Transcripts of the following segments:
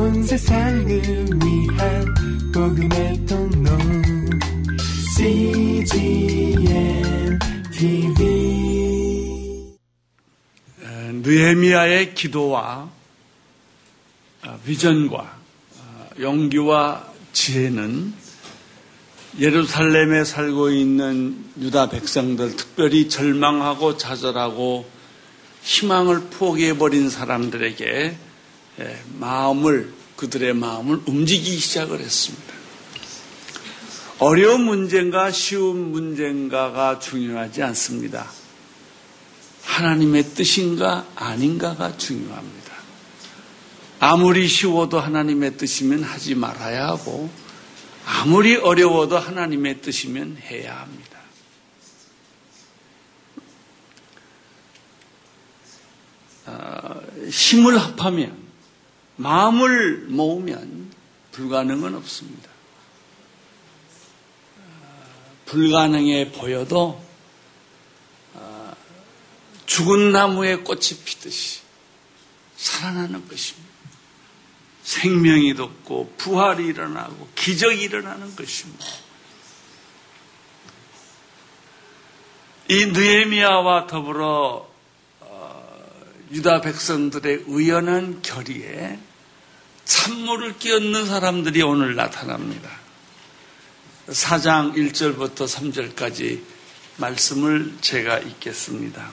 온 세상을 위한 복음의 통로. CGM TV 느헤미야의 기도와 아, 비전과 아, 용기와 지혜는 예루살렘에 살고 있는 유다 백성들, 특별히 절망하고 좌절하고 희망을 포기해버린 사람들에게 예, 마음을, 그들의 마음을 움직이기 시작을 했습니다. 어려운 문제인가 쉬운 문제인가가 중요하지 않습니다. 하나님의 뜻인가 아닌가가 중요합니다. 아무리 쉬워도 하나님의 뜻이면 하지 말아야 하고 아무리 어려워도 하나님의 뜻이면 해야 합니다. 어, 힘을 합하면 마음을 모으면 불가능은 없습니다. 어, 불가능해 보여도 어, 죽은 나무에 꽃이 피듯이 살아나는 것입니다. 생명이 돋고 부활이 일어나고 기적이 일어나는 것입니다. 이 느에미아와 더불어 유다 백성들의 의연한 결의에 찬물을 끼얹는 사람들이 오늘 나타납니다. 4장 1절부터 3절까지 말씀을 제가 읽겠습니다.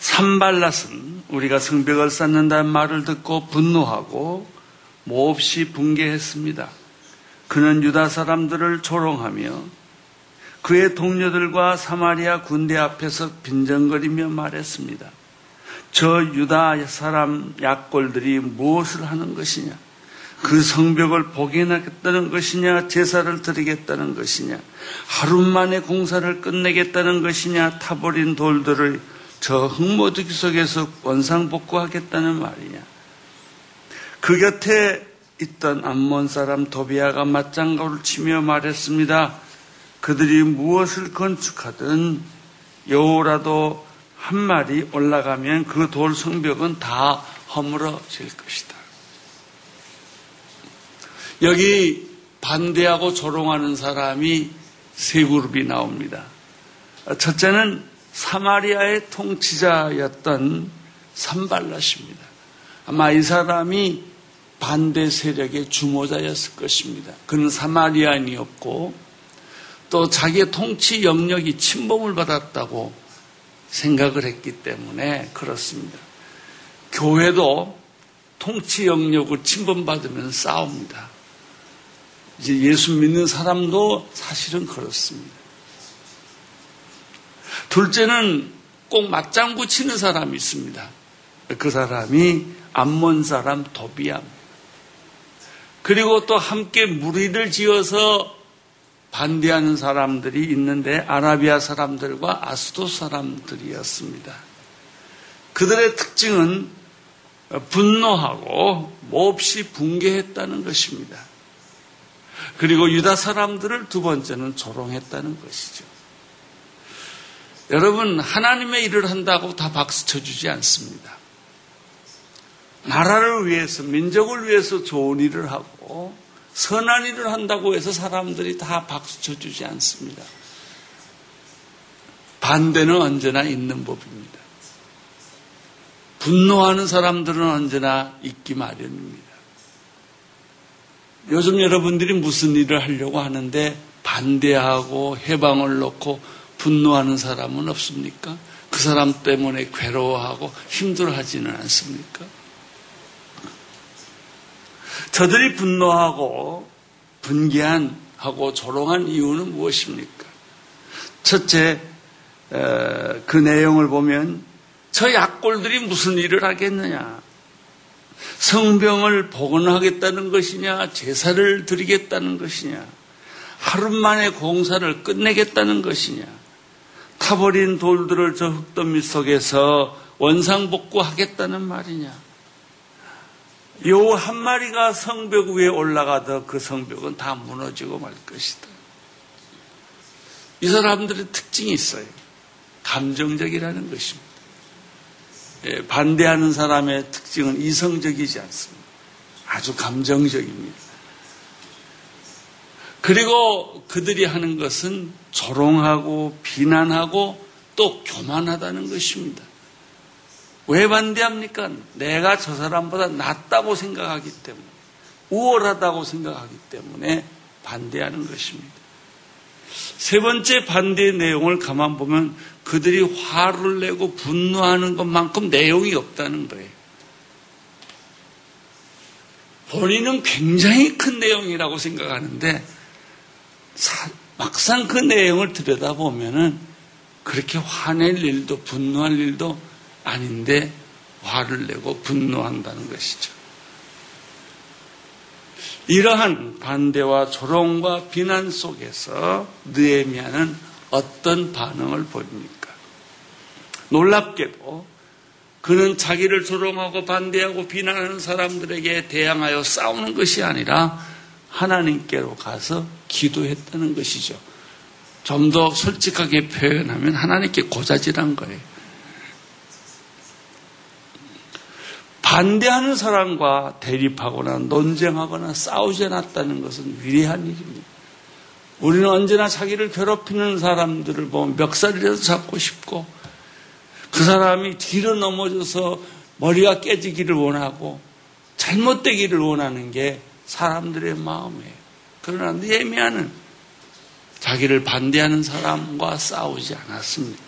산발랏은 우리가 성벽을 쌓는다는 말을 듣고 분노하고 몹시 붕괴했습니다. 그는 유다 사람들을 조롱하며 그의 동료들과 사마리아 군대 앞에서 빈정거리며 말했습니다. 저 유다 사람 약골들이 무엇을 하는 것이냐? 그 성벽을 복인하겠다는 것이냐? 제사를 드리겠다는 것이냐? 하루 만에 공사를 끝내겠다는 것이냐? 타버린 돌들을 저 흙모드기 속에서 원상복구하겠다는 말이냐? 그 곁에 있던 암몬 사람 도비아가 맞장구를 치며 말했습니다. 그들이 무엇을 건축하든 여호라도 한 마리 올라가면 그 돌 성벽은 다 허물어질 것이다. 여기 반대하고 조롱하는 사람이 세 그룹이 나옵니다. 첫째는 사마리아의 통치자였던 산발라십니다. 아마 이 사람이 반대 세력의 주모자였을 것입니다. 그는 사마리아인이었고 또 자기의 통치 영역이 침범을 받았다고 생각을 했기 때문에 그렇습니다. 교회도 통치 영역을 침범받으면 싸웁니다. 이제 예수 믿는 사람도 사실은 그렇습니다. 둘째는 꼭 맞장구 치는 사람이 있습니다. 그 사람이 암몬 사람 도비암. 그리고 또 함께 무리를 지어서 반대하는 사람들이 있는데 아라비아 사람들과 아스도 사람들이었습니다. 그들의 특징은 분노하고 몹시 붕괴했다는 것입니다. 그리고 유다 사람들을 두 번째는 조롱했다는 것이죠. 여러분, 하나님의 일을 한다고 다 박수 쳐주지 않습니다. 나라를 위해서, 민족을 위해서 좋은 일을 하고, 선한 일을 한다고 해서 사람들이 다 박수 쳐주지 않습니다. 반대는 언제나 있는 법입니다. 분노하는 사람들은 언제나 있기 마련입니다. 요즘 여러분들이 무슨 일을 하려고 하는데 반대하고 해방을 놓고 분노하는 사람은 없습니까? 그 사람 때문에 괴로워하고 힘들어하지는 않습니까? 저들이 분노하고 분개한 하고 조롱한 이유는 무엇입니까? 첫째, 그 내용을 보면 저 약골들이 무슨 일을 하겠느냐? 성병을 복원하겠다는 것이냐? 제사를 드리겠다는 것이냐? 하루 만에 공사를 끝내겠다는 것이냐? 타버린 돌들을 저 흙더미 속에서 원상복구하겠다는 말이냐? 요 한 마리가 성벽 위에 올라가도 그 성벽은 다 무너지고 말 것이다. 이 사람들의 특징이 있어요. 감정적이라는 것입니다. 예, 반대하는 사람의 특징은 이성적이지 않습니다. 아주 감정적입니다. 그리고 그들이 하는 것은 조롱하고 비난하고 또 교만하다는 것입니다. 왜 반대합니까? 내가 저 사람보다 낫다고 생각하기 때문에, 우월하다고 생각하기 때문에 반대하는 것입니다. 세 번째 반대의 내용을 가만 보면 그들이 화를 내고 분노하는 것만큼 내용이 없다는 거예요. 본인은 굉장히 큰 내용이라고 생각하는데 막상 그 내용을 들여다보면은 그렇게 화낼 일도 분노할 일도 아닌데 화를 내고 분노한다는 것이죠. 이러한 반대와 조롱과 비난 속에서 느에미아는 어떤 반응을 보입니까? 놀랍게도 그는 자기를 조롱하고 반대하고 비난하는 사람들에게 대항하여 싸우는 것이 아니라 하나님께로 가서 기도했다는 것이죠. 좀 더 솔직하게 표현하면 하나님께 고자질한 거예요. 반대하는 사람과 대립하거나 논쟁하거나 싸우지 않았다는 것은 위대한 일입니다. 우리는 언제나 자기를 괴롭히는 사람들을 보면 멱살이라도 잡고 싶고 그 사람이 뒤로 넘어져서 머리가 깨지기를 원하고 잘못되기를 원하는 게 사람들의 마음이에요. 그러나 느헤미야는 자기를 반대하는 사람과 싸우지 않았습니다.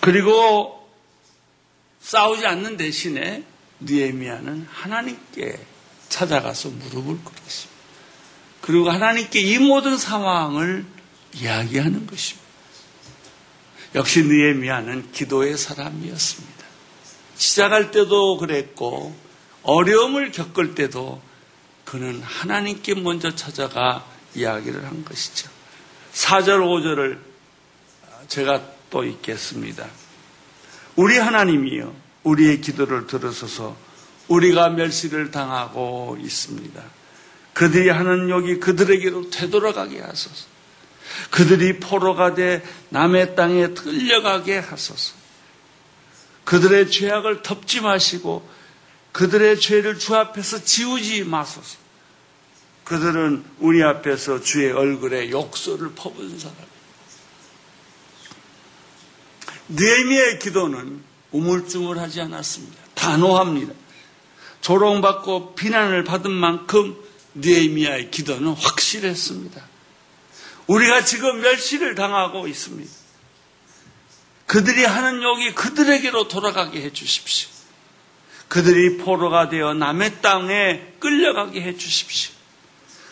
그리고 싸우지 않는 대신에 느에미아는 하나님께 찾아가서 무릎을 꿇었습니다. 그리고 하나님께 이 모든 상황을 이야기하는 것입니다. 역시 느에미아는 기도의 사람이었습니다. 시작할 때도 그랬고 어려움을 겪을 때도 그는 하나님께 먼저 찾아가 이야기를 한 것이죠. 4절, 5절을 제가 또 읽겠습니다. 우리 하나님이여 우리의 기도를 들으소서 우리가 멸시를 당하고 있습니다. 그들이 하는 욕이 그들에게로 되돌아가게 하소서. 그들이 포로가 돼 남의 땅에 끌려가게 하소서. 그들의 죄악을 덮지 마시고 그들의 죄를 주 앞에서 지우지 마소서. 그들은 우리 앞에서 주의 얼굴에 욕설을 퍼부은 사람. 느헤미의 기도는 우물쭈물하지 않았습니다. 단호합니다. 조롱받고 비난을 받은 만큼 느헤미야의 기도는 확실했습니다. 우리가 지금 멸시를 당하고 있습니다. 그들이 하는 욕이 그들에게로 돌아가게 해 주십시오. 그들이 포로가 되어 남의 땅에 끌려가게 해 주십시오.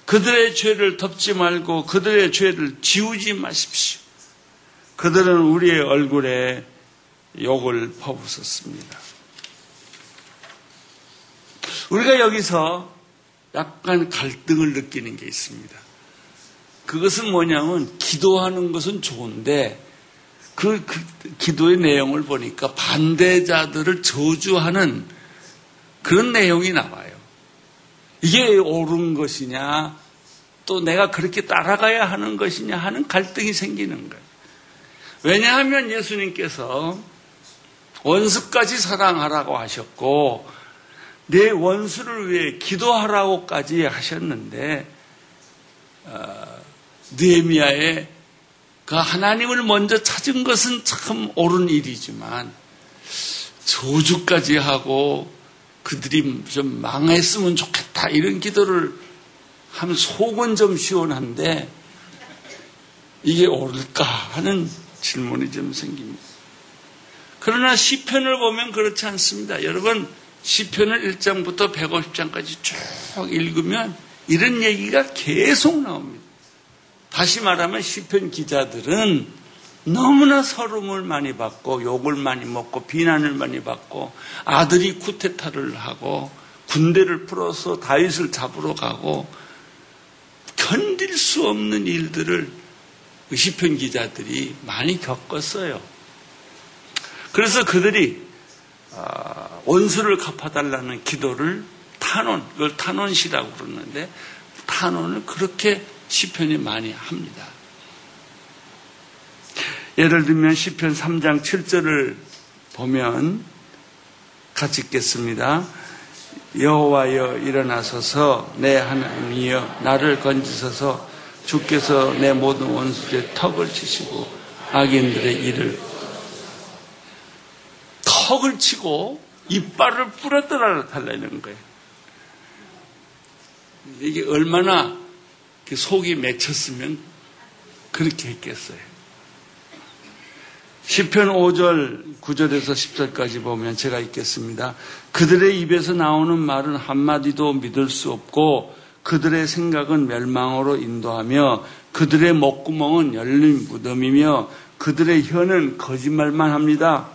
그들의 죄를 덮지 말고 그들의 죄를 지우지 마십시오. 그들은 우리의 얼굴에 욕을 퍼붓었습니다. 우리가 여기서 약간 갈등을 느끼는 게 있습니다. 그것은 뭐냐면 기도하는 것은 좋은데 그, 그 기도의 내용을 보니까 반대자들을 저주하는 그런 내용이 나와요. 이게 옳은 것이냐, 또 내가 그렇게 따라가야 하는 것이냐 하는 갈등이 생기는 거예요. 왜냐하면 예수님께서 원수까지 사랑하라고 하셨고, 내 원수를 위해 기도하라고까지 하셨는데, 어, 느헤미야의 그 하나님을 먼저 찾은 것은 참 옳은 일이지만 저주까지 하고 그들이 좀 망했으면 좋겠다 이런 기도를 하면 속은 좀 시원한데 이게 옳을까 하는 질문이 좀 생깁니다. 그러나 시편을 보면 그렇지 않습니다. 여러분 시편을 1장부터 150장까지 쭉 읽으면 이런 얘기가 계속 나옵니다. 다시 말하면 시편 기자들은 너무나 서름을 많이 받고 욕을 많이 먹고 비난을 많이 받고 아들이 쿠데타를 하고 군대를 풀어서 다윗을 잡으러 가고 견딜 수 없는 일들을 그 시편 기자들이 많이 겪었어요. 그래서 그들이 아, 원수를 갚아달라는 기도를 탄원, 그걸 탄원시라고 그러는데 탄원을 그렇게 시편이 많이 합니다. 예를 들면 시편 3장 7절을 보면 같이 읽겠습니다. 여호와여 일어나소서 내 하나님이여 나를 건지소서 주께서 내 모든 원수의 턱을 치시고 악인들의 일을 턱을 치고 이빨을 부러뜨려 달라는 거예요. 이게 얼마나 속이 맺혔으면 그렇게 했겠어요. 10편 5절 9절에서 10절까지 보면 제가 읽겠습니다. 그들의 입에서 나오는 말은 한마디도 믿을 수 없고 그들의 생각은 멸망으로 인도하며 그들의 목구멍은 열린 무덤이며 그들의 혀는 거짓말만 합니다.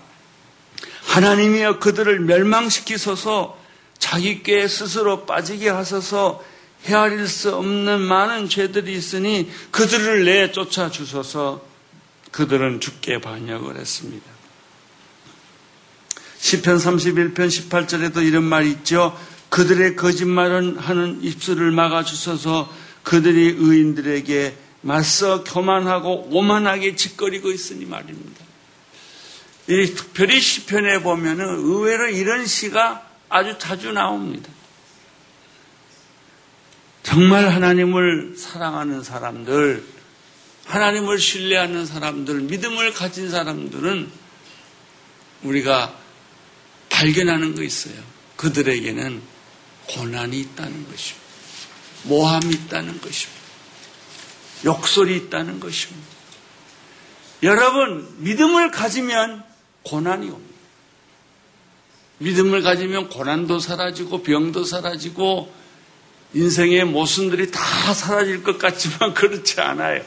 하나님이여 그들을 멸망시키소서 자기께 스스로 빠지게 하소서 헤아릴 수 없는 많은 죄들이 있으니 그들을 내 쫓아 주소서 그들은 죽게 반역을 했습니다. 시편 31편 18절에도 이런 말이 있죠. 그들의 거짓말은 하는 입술을 막아 주셔서 그들이 의인들에게 맞서 교만하고 오만하게 짓거리고 있으니 말입니다. 이 특별히 시편에 보면은 의외로 이런 시가 아주 자주 나옵니다. 정말 하나님을 사랑하는 사람들, 하나님을 신뢰하는 사람들, 믿음을 가진 사람들은 우리가 발견하는 거 있어요. 그들에게는 고난이 있다는 것입니다. 모함이 있다는 것입니다. 욕설이 있다는 것입니다. 여러분, 믿음을 가지면 고난이 옵니다. 믿음을 가지면 고난도 사라지고 병도 사라지고 인생의 모순들이 다 사라질 것 같지만 그렇지 않아요.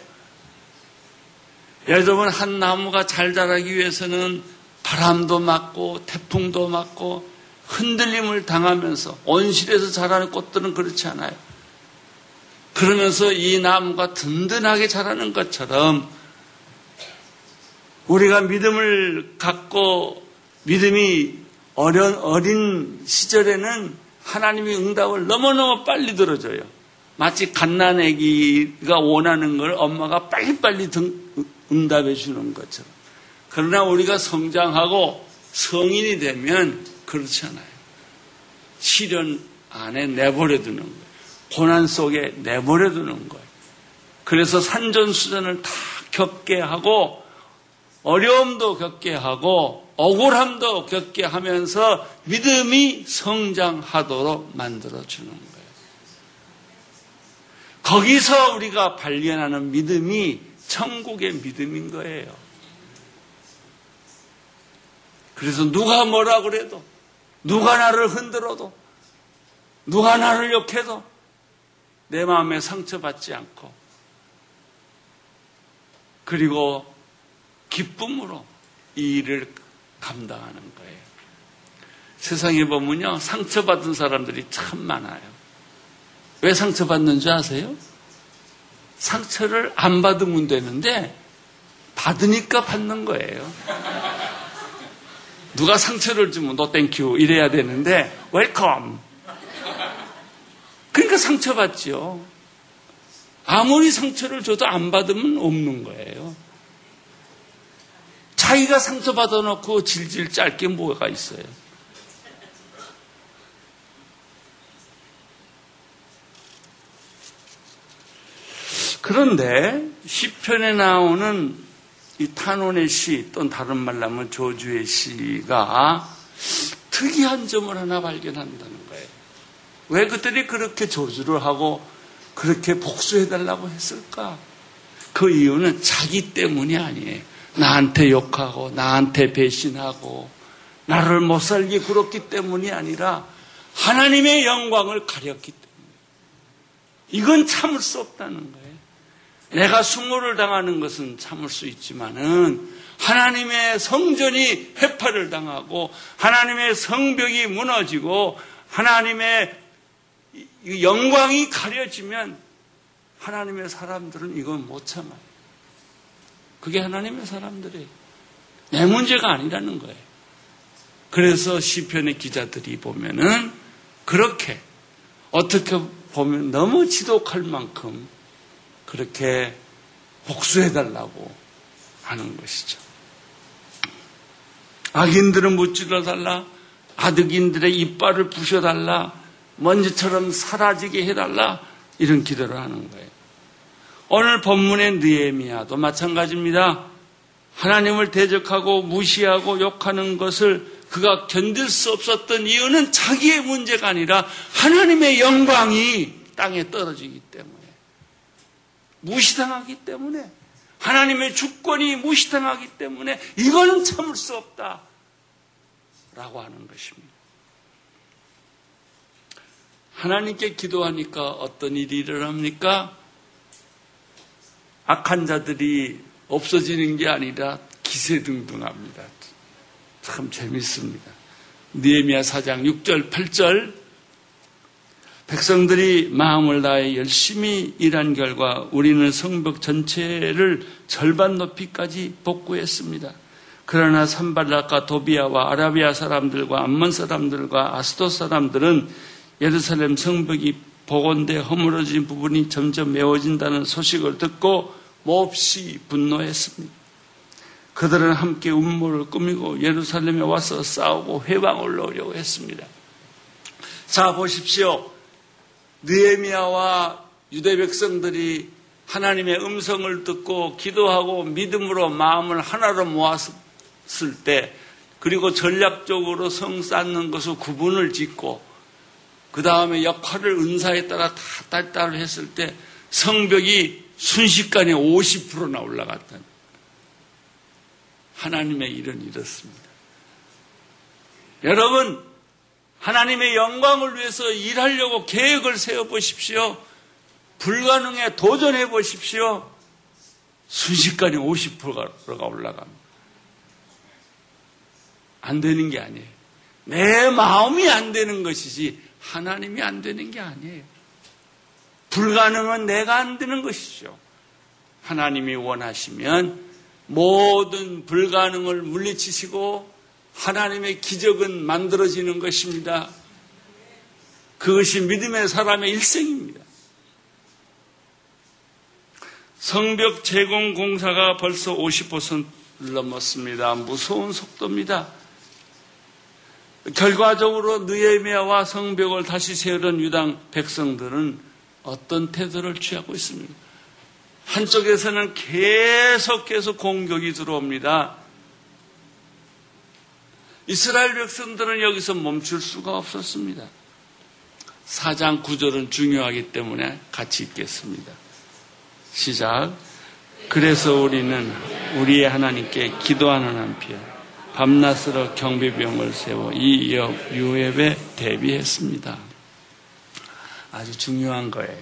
여러분, 한 나무가 잘 자라기 위해서는 바람도 맞고 태풍도 맞고 흔들림을 당하면서 온실에서 자라는 꽃들은 그렇지 않아요. 그러면서 이 나무가 든든하게 자라는 것처럼 우리가 믿음을 갖고 믿음이 어린, 어린 시절에는 하나님의 응답을 너무너무 빨리 들어줘요. 마치 갓난애기가 원하는 걸 엄마가 빨리빨리 응답해 주는 것처럼. 그러나 우리가 성장하고 성인이 되면 그렇지 않아요. 시련 안에 내버려 두는 거예요. 고난 속에 내버려 두는 거예요. 그래서 산전수전을 다 겪게 하고 어려움도 겪게 하고 억울함도 겪게 하면서 믿음이 성장하도록 만들어 주는 거예요. 거기서 우리가 발견하는 믿음이 천국의 믿음인 거예요. 그래서 누가 뭐라 그래도, 누가 나를 흔들어도, 누가 나를 욕해도 내 마음에 상처받지 않고, 그리고 기쁨으로 이 일을 감당하는 거예요. 세상에 보면요, 상처받은 사람들이 참 많아요. 왜 상처받는 줄 아세요? 상처를 안 받으면 되는데 받으니까 받는 거예요. 누가 상처를 주면 너 thank you 이래야 되는데 welcome. 그러니까 상처받지요. 아무리 상처를 줘도 안 받으면 없는 거예요. 자기가 상처받아 놓고 질질 짤 게 뭐가 있어요. 그런데 시편에 나오는 이 탄원의 시 또는 다른 말로 하면 조주의 시가 특이한 점을 하나 발견한다는 거예요. 왜 그들이 그렇게 조주를 하고 그렇게 복수해달라고 했을까? 그 이유는 자기 때문이 아니에요. 나한테 욕하고 나한테 배신하고 나를 못 살게 굴었기 때문이 아니라 하나님의 영광을 가렸기 때문에 이건 참을 수 없다는 거예요. 내가 수모를 당하는 것은 참을 수 있지만은 하나님의 성전이 회파를 당하고 하나님의 성벽이 무너지고 하나님의 영광이 가려지면 하나님의 사람들은 이건 못 참아요. 그게 하나님의 사람들이에요. 내 문제가 아니라는 거예요. 그래서 시편의 기자들이 보면은 그렇게 어떻게 보면 너무 지독할 만큼 그렇게 복수해달라고 하는 것이죠. 악인들은 무찔러 달라. 아득인들의 이빨을 부셔달라. 먼지처럼 사라지게 해달라. 이런 기도를 하는 거예요. 오늘 본문의 느에미아도 마찬가지입니다. 하나님을 대적하고 무시하고 욕하는 것을 그가 견딜 수 없었던 이유는 자기의 문제가 아니라 하나님의 영광이 땅에 떨어지기 때문에 무시당하기 때문에 하나님의 주권이 무시당하기 때문에 이건 참을 수 없다 라고 하는 것입니다. 하나님께 기도하니까 어떤 일이 일어납니까? 악한 자들이 없어지는 게 아니라 기세등등합니다. 참 재밌습니다. 니에미아 4장 6절 8절 백성들이 마음을 다해 열심히 일한 결과 우리는 성벽 전체를 절반 높이까지 복구했습니다. 그러나 산발락과 도비아와 아라비아 사람들과 암몬 사람들과 아스도 사람들은 예루살렘 성벽이 복원돼 허물어진 부분이 점점 메워진다는 소식을 듣고 몹시 분노했습니다. 그들은 함께 음모를 꾸미고 예루살렘에 와서 싸우고 회방을 놓으려고 했습니다. 자 보십시오. 느에미아와 유대 백성들이 하나님의 음성을 듣고 기도하고 믿음으로 마음을 하나로 모았을 때 그리고 전략적으로 성 쌓는 것을 구분을 짓고 그 다음에 역할을 은사에 따라 다 딸딸 했을 때 성벽이 순식간에 50%나 올라갔다. 하나님의 일은 이렇습니다. 여러분, 하나님의 영광을 위해서 일하려고 계획을 세워 보십시오. 불가능에 도전해 보십시오. 순식간에 50%가 올라갑니다. 안 되는 게 아니에요. 내 마음이 안 되는 것이지 하나님이 안 되는 게 아니에요. 불가능은 내가 안 되는 것이죠. 하나님이 원하시면 모든 불가능을 물리치시고 하나님의 기적은 만들어지는 것입니다. 그것이 믿음의 사람의 일생입니다. 성벽 제공 공사가 벌써 50%를 넘었습니다. 무서운 속도입니다. 결과적으로 느에미아와 성벽을 다시 세우던 유당 백성들은 어떤 태도를 취하고 있습니까? 한쪽에서는 계속 계속 공격이 들어옵니다. 이스라엘 백성들은 여기서 멈출 수가 없었습니다. 사장 구절은 중요하기 때문에 같이 읽겠습니다. 시작. 그래서 우리는 우리의 하나님께 기도하는 한편 밤낮으로 경비병을 세워 이 유협에 대비했습니다. 아주 중요한 거예요.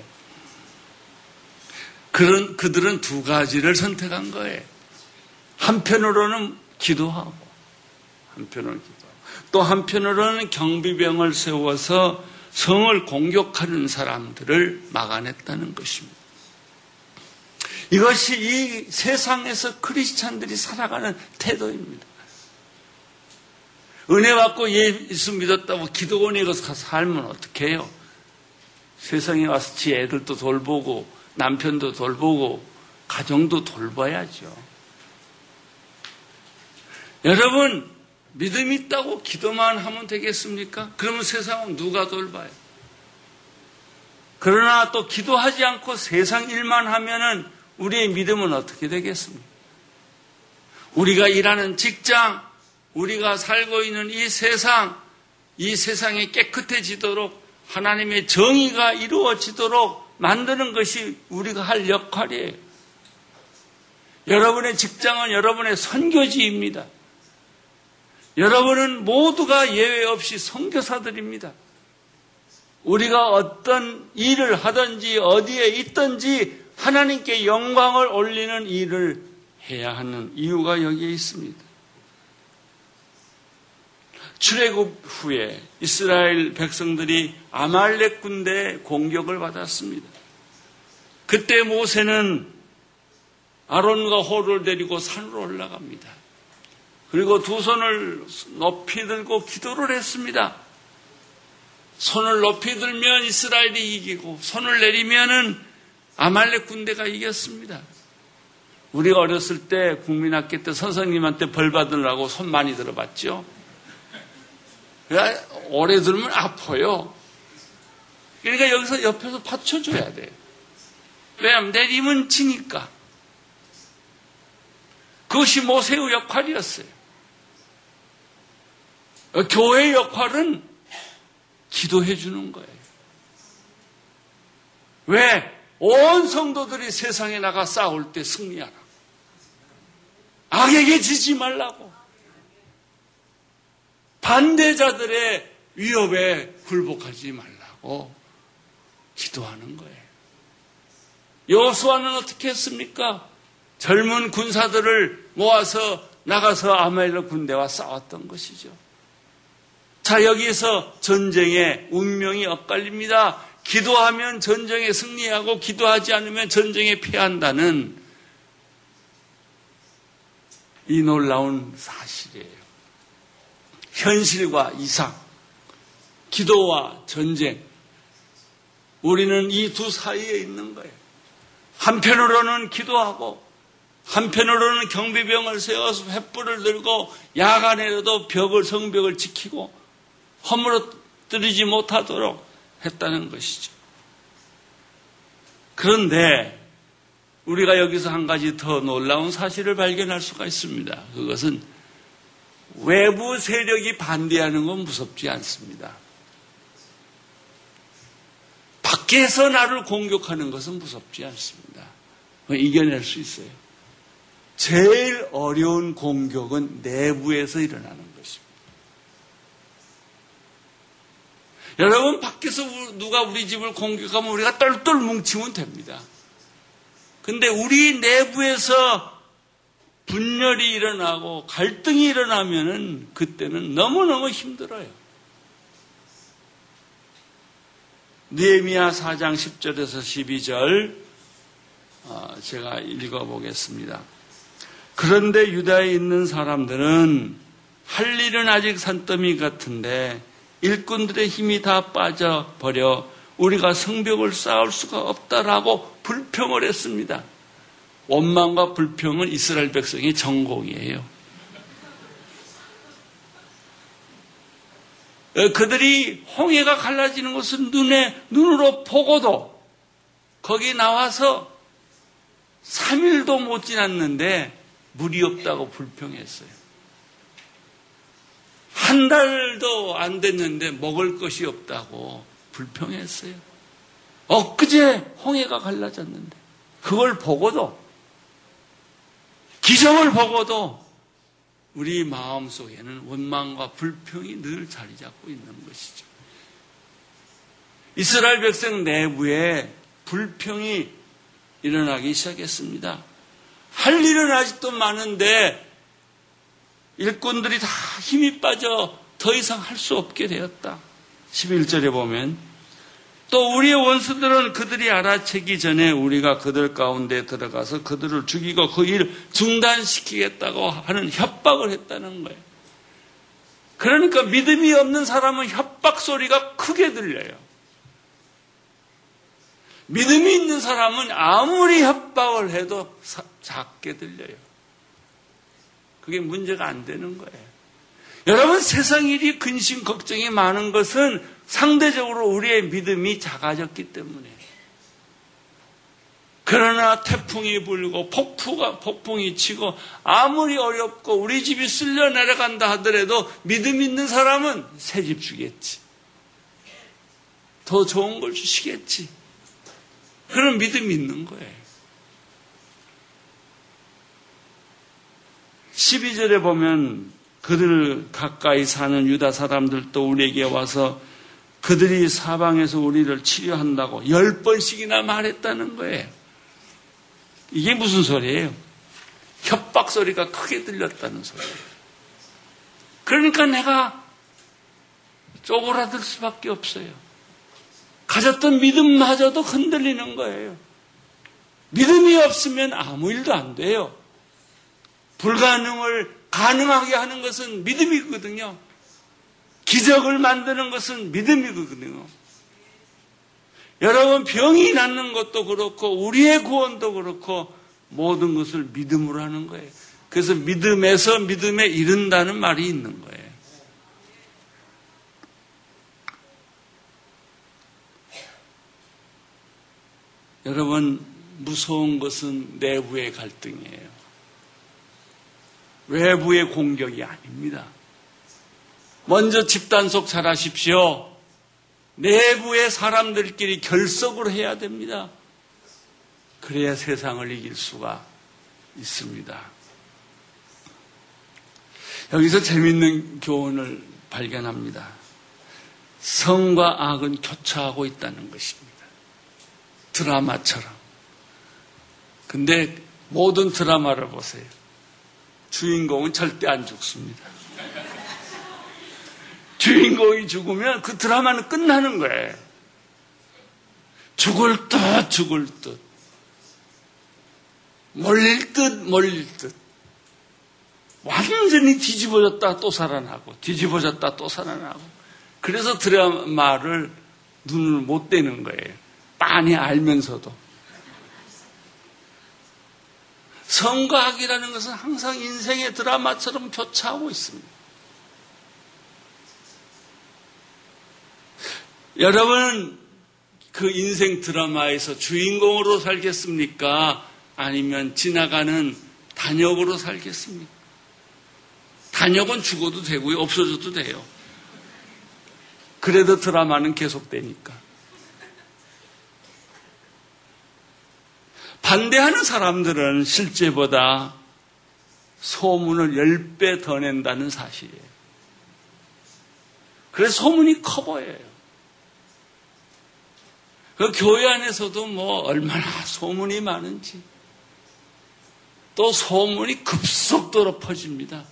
그런 그들은 두 가지를 선택한 거예요. 한편으로는 기도하고 한편으로는 또 한편으로는 경비병을 세워서 성을 공격하는 사람들을 막아냈다는 것입니다. 이것이 이 세상에서 크리스찬들이 살아가는 태도입니다. 은혜 받고 예수 믿었다고 기도원에 가서 살면 어떻게 해요? 세상에 와서 지 애들도 돌보고 남편도 돌보고 가정도 돌봐야죠. 여러분 믿음 있다고 기도만 하면 되겠습니까? 그러면 세상은 누가 돌봐요? 그러나 또 기도하지 않고 세상 일만 하면은 우리의 믿음은 어떻게 되겠습니까? 우리가 일하는 직장, 우리가 살고 있는 이 세상, 이 세상이 깨끗해지도록 하나님의 정의가 이루어지도록 만드는 것이 우리가 할 역할이에요. 여러분의 직장은 여러분의 선교지입니다. 여러분은 모두가 예외 없이 선교사들입니다. 우리가 어떤 일을 하든지 어디에 있든지 하나님께 영광을 올리는 일을 해야 하는 이유가 여기에 있습니다. 출애굽 후에 이스라엘 백성들이 아말렉 군대의 공격을 받았습니다. 그때 모세는 아론과 호를 데리고 산으로 올라갑니다. 그리고 두 손을 높이 들고 기도를 했습니다. 손을 높이 들면 이스라엘이 이기고 손을 내리면은 아말렉 군대가 이겼습니다. 우리가 어렸을 때 국민학교 때 선생님한테 벌 받으려고 손 많이 들어봤죠. 오래 들으면 아파요. 그러니까 여기서 옆에서 받쳐줘야 돼. 왜냐하면 내림은 지니까. 그것이 모세의 역할이었어요. 교회의 역할은 기도해 주는 거예요. 왜? 온 성도들이 세상에 나가 싸울 때 승리하라. 악에게 지지 말라고. 반대자들의 위협에 굴복하지 말라고 기도하는 거예요. 여수아는 어떻게 했습니까? 젊은 군사들을 모아서 나가서 아말렉 군대와 싸웠던 것이죠. 자, 여기에서 전쟁의 운명이 엇갈립니다. 기도하면 전쟁에 승리하고 기도하지 않으면 전쟁에 패한다는 이 놀라운 사실이에요. 현실과 이상, 기도와 전쟁. 우리는 이 두 사이에 있는 거예요. 한편으로는 기도하고, 한편으로는 경비병을 세워서 횃불을 들고 야간에라도 벽을, 성벽을 지키고 허물어뜨리지 못하도록 했다는 것이죠. 그런데 우리가 여기서 한 가지 더 놀라운 사실을 발견할 수가 있습니다. 그것은 외부 세력이 반대하는 건 무섭지 않습니다. 밖에서 나를 공격하는 것은 무섭지 않습니다. 이겨낼 수 있어요. 제일 어려운 공격은 내부에서 일어나는 것입니다. 여러분, 밖에서 누가 우리 집을 공격하면 우리가 똘똘 뭉치면 됩니다. 근데 우리 내부에서 분열이 일어나고 갈등이 일어나면은 그때는 너무너무 힘들어요. 느헤미야 4장 10절에서 12절 어, 제가 읽어보겠습니다. 그런데 유다에 있는 사람들은 할 일은 아직 산더미 같은데 일꾼들의 힘이 다 빠져버려 우리가 성벽을 쌓을 수가 없다라고 불평을 했습니다. 원망과 불평은 이스라엘 백성의 전공이에요. 어, 그들이 홍해가 갈라지는 것을 눈에, 눈으로 보고도 거기 나와서 3일도 못 지났는데 물이 없다고 불평했어요. 한 달도 안 됐는데 먹을 것이 없다고 불평했어요. 엊그제 홍해가 갈라졌는데 그걸 보고도 기적을 보고도 우리 마음 속에는 원망과 불평이 늘 자리 잡고 있는 것이죠. 이스라엘 백성 내부에 불평이 일어나기 시작했습니다. 할 일은 아직도 많은데 일꾼들이 다 힘이 빠져 더 이상 할 수 없게 되었다. 11절에 보면 또 우리의 원수들은 그들이 알아채기 전에 우리가 그들 가운데 들어가서 그들을 죽이고 그 일을 중단시키겠다고 하는 협박을 했다는 거예요. 그러니까 믿음이 없는 사람은 협박 소리가 크게 들려요. 믿음이 있는 사람은 아무리 협박을 해도 작게 들려요. 그게 문제가 안 되는 거예요. 여러분 세상 일이 근심 걱정이 많은 것은 상대적으로 우리의 믿음이 작아졌기 때문에. 그러나 태풍이 불고 폭풍가 폭풍이 치고 아무리 어렵고 우리 집이 쓸려 내려간다 하더라도 믿음 있는 사람은 새 집 주겠지. 더 좋은 걸 주시겠지. 그런 믿음이 있는 거예요. 12절에 보면 그들 가까이 사는 유다 사람들도 우리에게 와서 그들이 사방에서 우리를 치료한다고 열 번씩이나 말했다는 거예요. 이게 무슨 소리예요? 협박 소리가 크게 들렸다는 소리예요. 그러니까 내가 쪼그라들 수밖에 없어요. 가졌던 믿음마저도 흔들리는 거예요. 믿음이 없으면 아무 일도 안 돼요. 불가능을 가능하게 하는 것은 믿음이거든요. 기적을 만드는 것은 믿음이거든요. 여러분 병이 낫는 것도 그렇고 우리의 구원도 그렇고 모든 것을 믿음으로 하는 거예요. 그래서 믿음에서 믿음에 이른다는 말이 있는 거예요. 여러분, 무서운 것은 내부의 갈등이에요. 외부의 공격이 아닙니다. 먼저 집단 속 잘하십시오. 내부의 사람들끼리 결석을 해야 됩니다. 그래야 세상을 이길 수가 있습니다. 여기서 재밌는 교훈을 발견합니다. 성과 악은 교차하고 있다는 것입니다. 드라마처럼. 근데 모든 드라마를 보세요. 주인공은 절대 안 죽습니다. 주인공이 죽으면 그 드라마는 끝나는 거예요. 죽을 듯 죽을 듯. 몰릴 듯 몰릴 듯. 완전히 뒤집어졌다 또 살아나고 뒤집어졌다 또 살아나고 그래서 드라마를 눈을 못 떼는 거예요. 빤히 알면서도. 성과학이라는 것은 항상 인생의 드라마처럼 교차하고 있습니다. 여러분, 그 인생 드라마에서 주인공으로 살겠습니까? 아니면 지나가는 단역으로 살겠습니까? 단역은 죽어도 되고요, 없어져도 돼요. 그래도 드라마는 계속되니까. 반대하는 사람들은 실제보다 소문을 10배 더 낸다는 사실이에요. 그래서 소문이 커 보여요. 그 교회 안에서도 뭐 얼마나 소문이 많은지 또 소문이 급속도로 퍼집니다.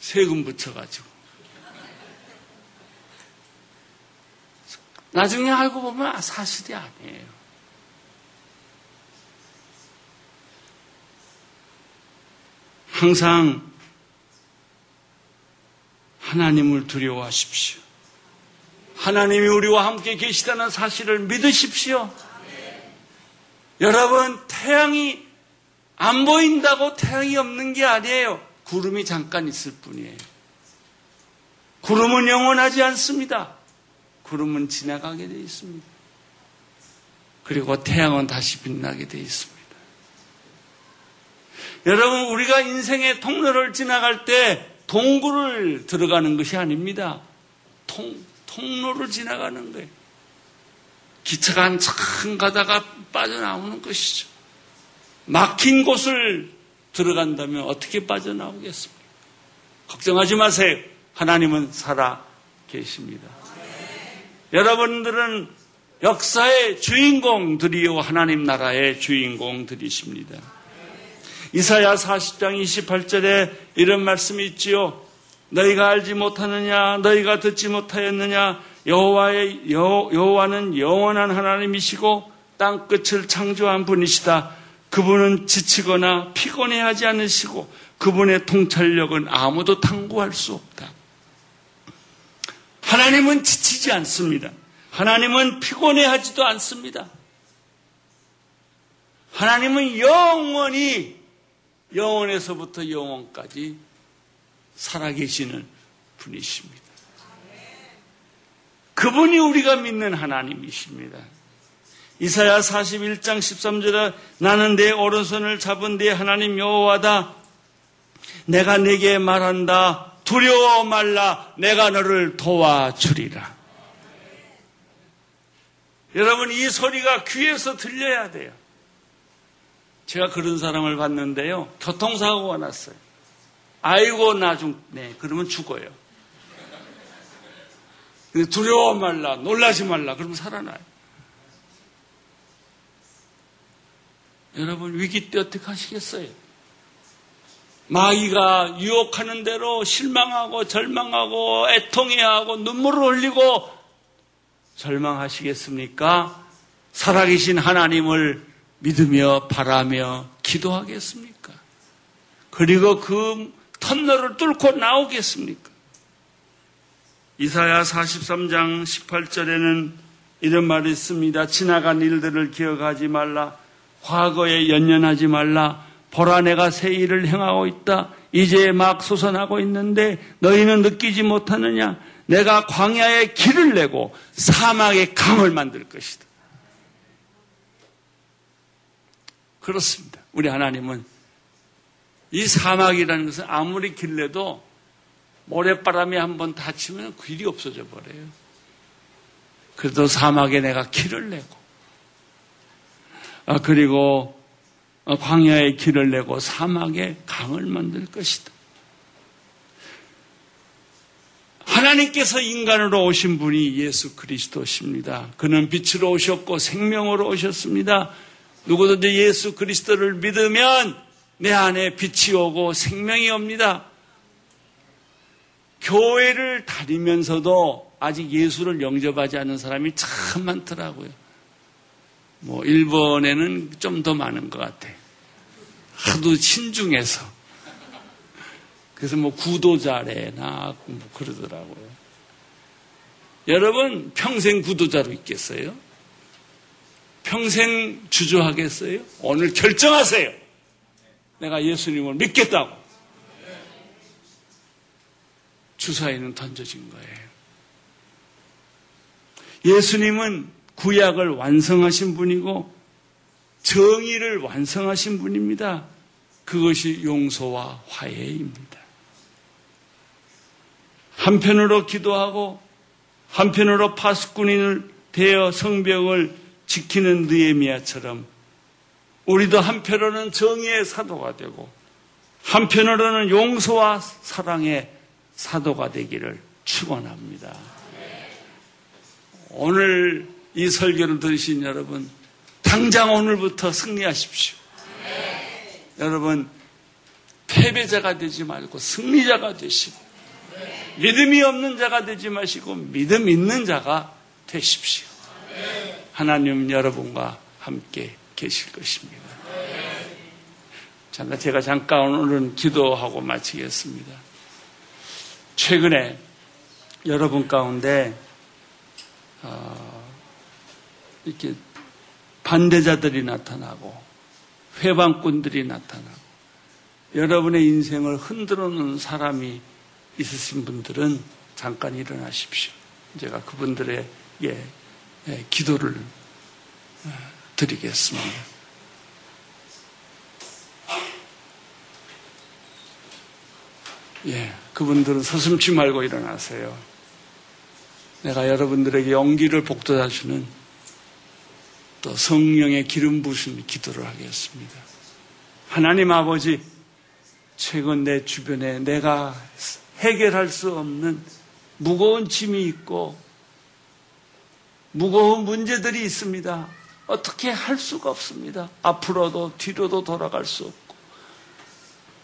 세금 붙여가지고. 나중에 알고 보면 사실이 아니에요. 항상 하나님을 두려워하십시오. 하나님이 우리와 함께 계시다는 사실을 믿으십시오. 여러분, 태양이 안 보인다고 태양이 없는 게 아니에요. 구름이 잠깐 있을 뿐이에요. 구름은 영원하지 않습니다. 구름은 지나가게 되어 있습니다. 그리고 태양은 다시 빛나게 되어 있습니다. 여러분, 우리가 인생의 통로를 지나갈 때 동굴을 들어가는 것이 아닙니다. 통, 통로를 지나가는 거예요. 기차가 한참 가다가 빠져나오는 것이죠. 막힌 곳을 들어간다면 어떻게 빠져나오겠습니까? 걱정하지 마세요. 하나님은 살아 계십니다. 여러분들은 역사의 주인공들이요 하나님 나라의 주인공들이십니다. 이사야 40장 28절에 이런 말씀이 있지요. 너희가 알지 못하느냐 너희가 듣지 못하였느냐 여호와의 여호와는 영원한 하나님이시고 땅 끝을 창조한 분이시다. 그분은 지치거나 피곤해하지 않으시고 그분의 통찰력은 아무도 탐구할 수 없다. 하나님은 지치지 않습니다. 하나님은 피곤해하지도 않습니다. 하나님은 영원히 영원에서부터 영원까지 살아계시는 분이십니다. 그분이 우리가 믿는 하나님이십니다. 이사야 41장 13절에 나는 내 오른손을 잡은 내 하나님 여호와다. 내가 내게 말한다. 두려워 말라. 내가 너를 도와주리라. 여러분 이 소리가 귀에서 들려야 돼요. 제가 그런 사람을 봤는데요. 교통사고가 났어요. 아이고 나중 네 그러면 죽어요. 두려워 말라, 놀라지 말라. 그러면 살아나요. 여러분 위기 때 어떻게 하시겠어요? 마귀가 유혹하는 대로 실망하고 절망하고 애통해하고 눈물을 흘리고 절망하시겠습니까? 살아계신 하나님을 믿으며 바라며 기도하겠습니까? 그리고 그 터널을 뚫고 나오겠습니까? 이사야 43장 18절에는 이런 말이 있습니다. 지나간 일들을 기억하지 말라. 과거에 연연하지 말라. 보라 내가 새 일을 행하고 있다. 이제 막 솟아나고 있는데 너희는 느끼지 못하느냐? 내가 광야에 길을 내고 사막에 강을 만들 것이다. 그렇습니다. 우리 하나님은 이 사막이라는 것은 아무리 길래도 모래바람이 한번 닫히면 길이 없어져 버려요. 그래도 사막에 내가 길을 내고, 아, 그리고 광야에 길을 내고 사막에 강을 만들 것이다. 하나님께서 인간으로 오신 분이 예수 그리스도십니다. 그는 빛으로 오셨고 생명으로 오셨습니다. 누구든지 예수 그리스도를 믿으면 내 안에 빛이 오고 생명이 옵니다. 교회를 다니면서도 아직 예수를 영접하지 않는 사람이 참 많더라고요. 뭐, 일본에는 좀 더 많은 것 같아. 하도 신중해서. 그래서 뭐, 구도자래나 뭐 그러더라고요. 여러분, 평생 구도자로 있겠어요? 평생 주저하겠어요? 오늘 결정하세요. 내가 예수님을 믿겠다고. 주사위는 던져진 거예요. 예수님은 구약을 완성하신 분이고 정의를 완성하신 분입니다. 그것이 용서와 화해입니다. 한편으로 기도하고 한편으로 파수꾼인을 되어 성벽을 지키는 느에미아처럼 우리도 한편으로는 정의의 사도가 되고 한편으로는 용서와 사랑의 사도가 되기를 축원합니다. 오늘 이 설교를 들으신 여러분, 당장 오늘부터 승리하십시오. 여러분, 패배자가 되지 말고 승리자가 되시고, 믿음이 없는 자가 되지 마시고 믿음 있는 자가 되십시오. 하나님 여러분과 함께 계실 것입니다. 자, 제가 잠깐 오늘은 기도하고 마치겠습니다. 최근에 여러분 가운데 어, 이렇게 반대자들이 나타나고 회방꾼들이 나타나고 여러분의 인생을 흔들어 놓은 사람이 있으신 분들은 잠깐 일어나십시오. 제가 그분들에게 예, 기도를 어, 드리겠습니다. 예, 그분들은 서슴치 말고 일어나세요. 내가 여러분들에게 용기를 복돋아주는 또 성령의 기름 부으신 기도를 하겠습니다. 하나님 아버지, 최근 내 주변에 내가 해결할 수 없는 무거운 짐이 있고 무거운 문제들이 있습니다. 어떻게 할 수가 없습니다. 앞으로도 뒤로도 돌아갈 수 없고.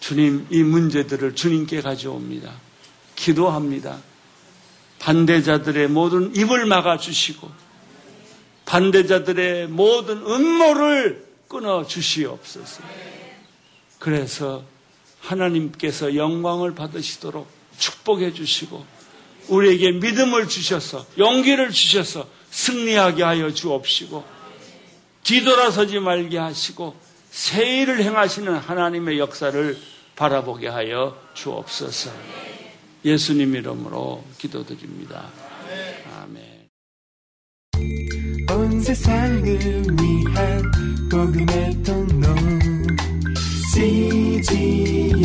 주님, 이 문제들을 주님께 가져옵니다. 기도합니다. 반대자들의 모든 입을 막아주시고, 반대자들의 모든 음모를 끊어 주시옵소서. 그래서 하나님께서 영광을 받으시도록 축복해 주시고, 우리에게 믿음을 주셔서, 용기를 주셔서 승리하게 하여 주옵시고, 뒤돌아서지 말게 하시고, 새 일을 행하시는 하나님의 역사를 바라보게 하여 주옵소서. 예수님 이름으로 기도드립니다. 아멘. 온 세상을 위한 복음의 통로 CGM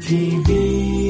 TV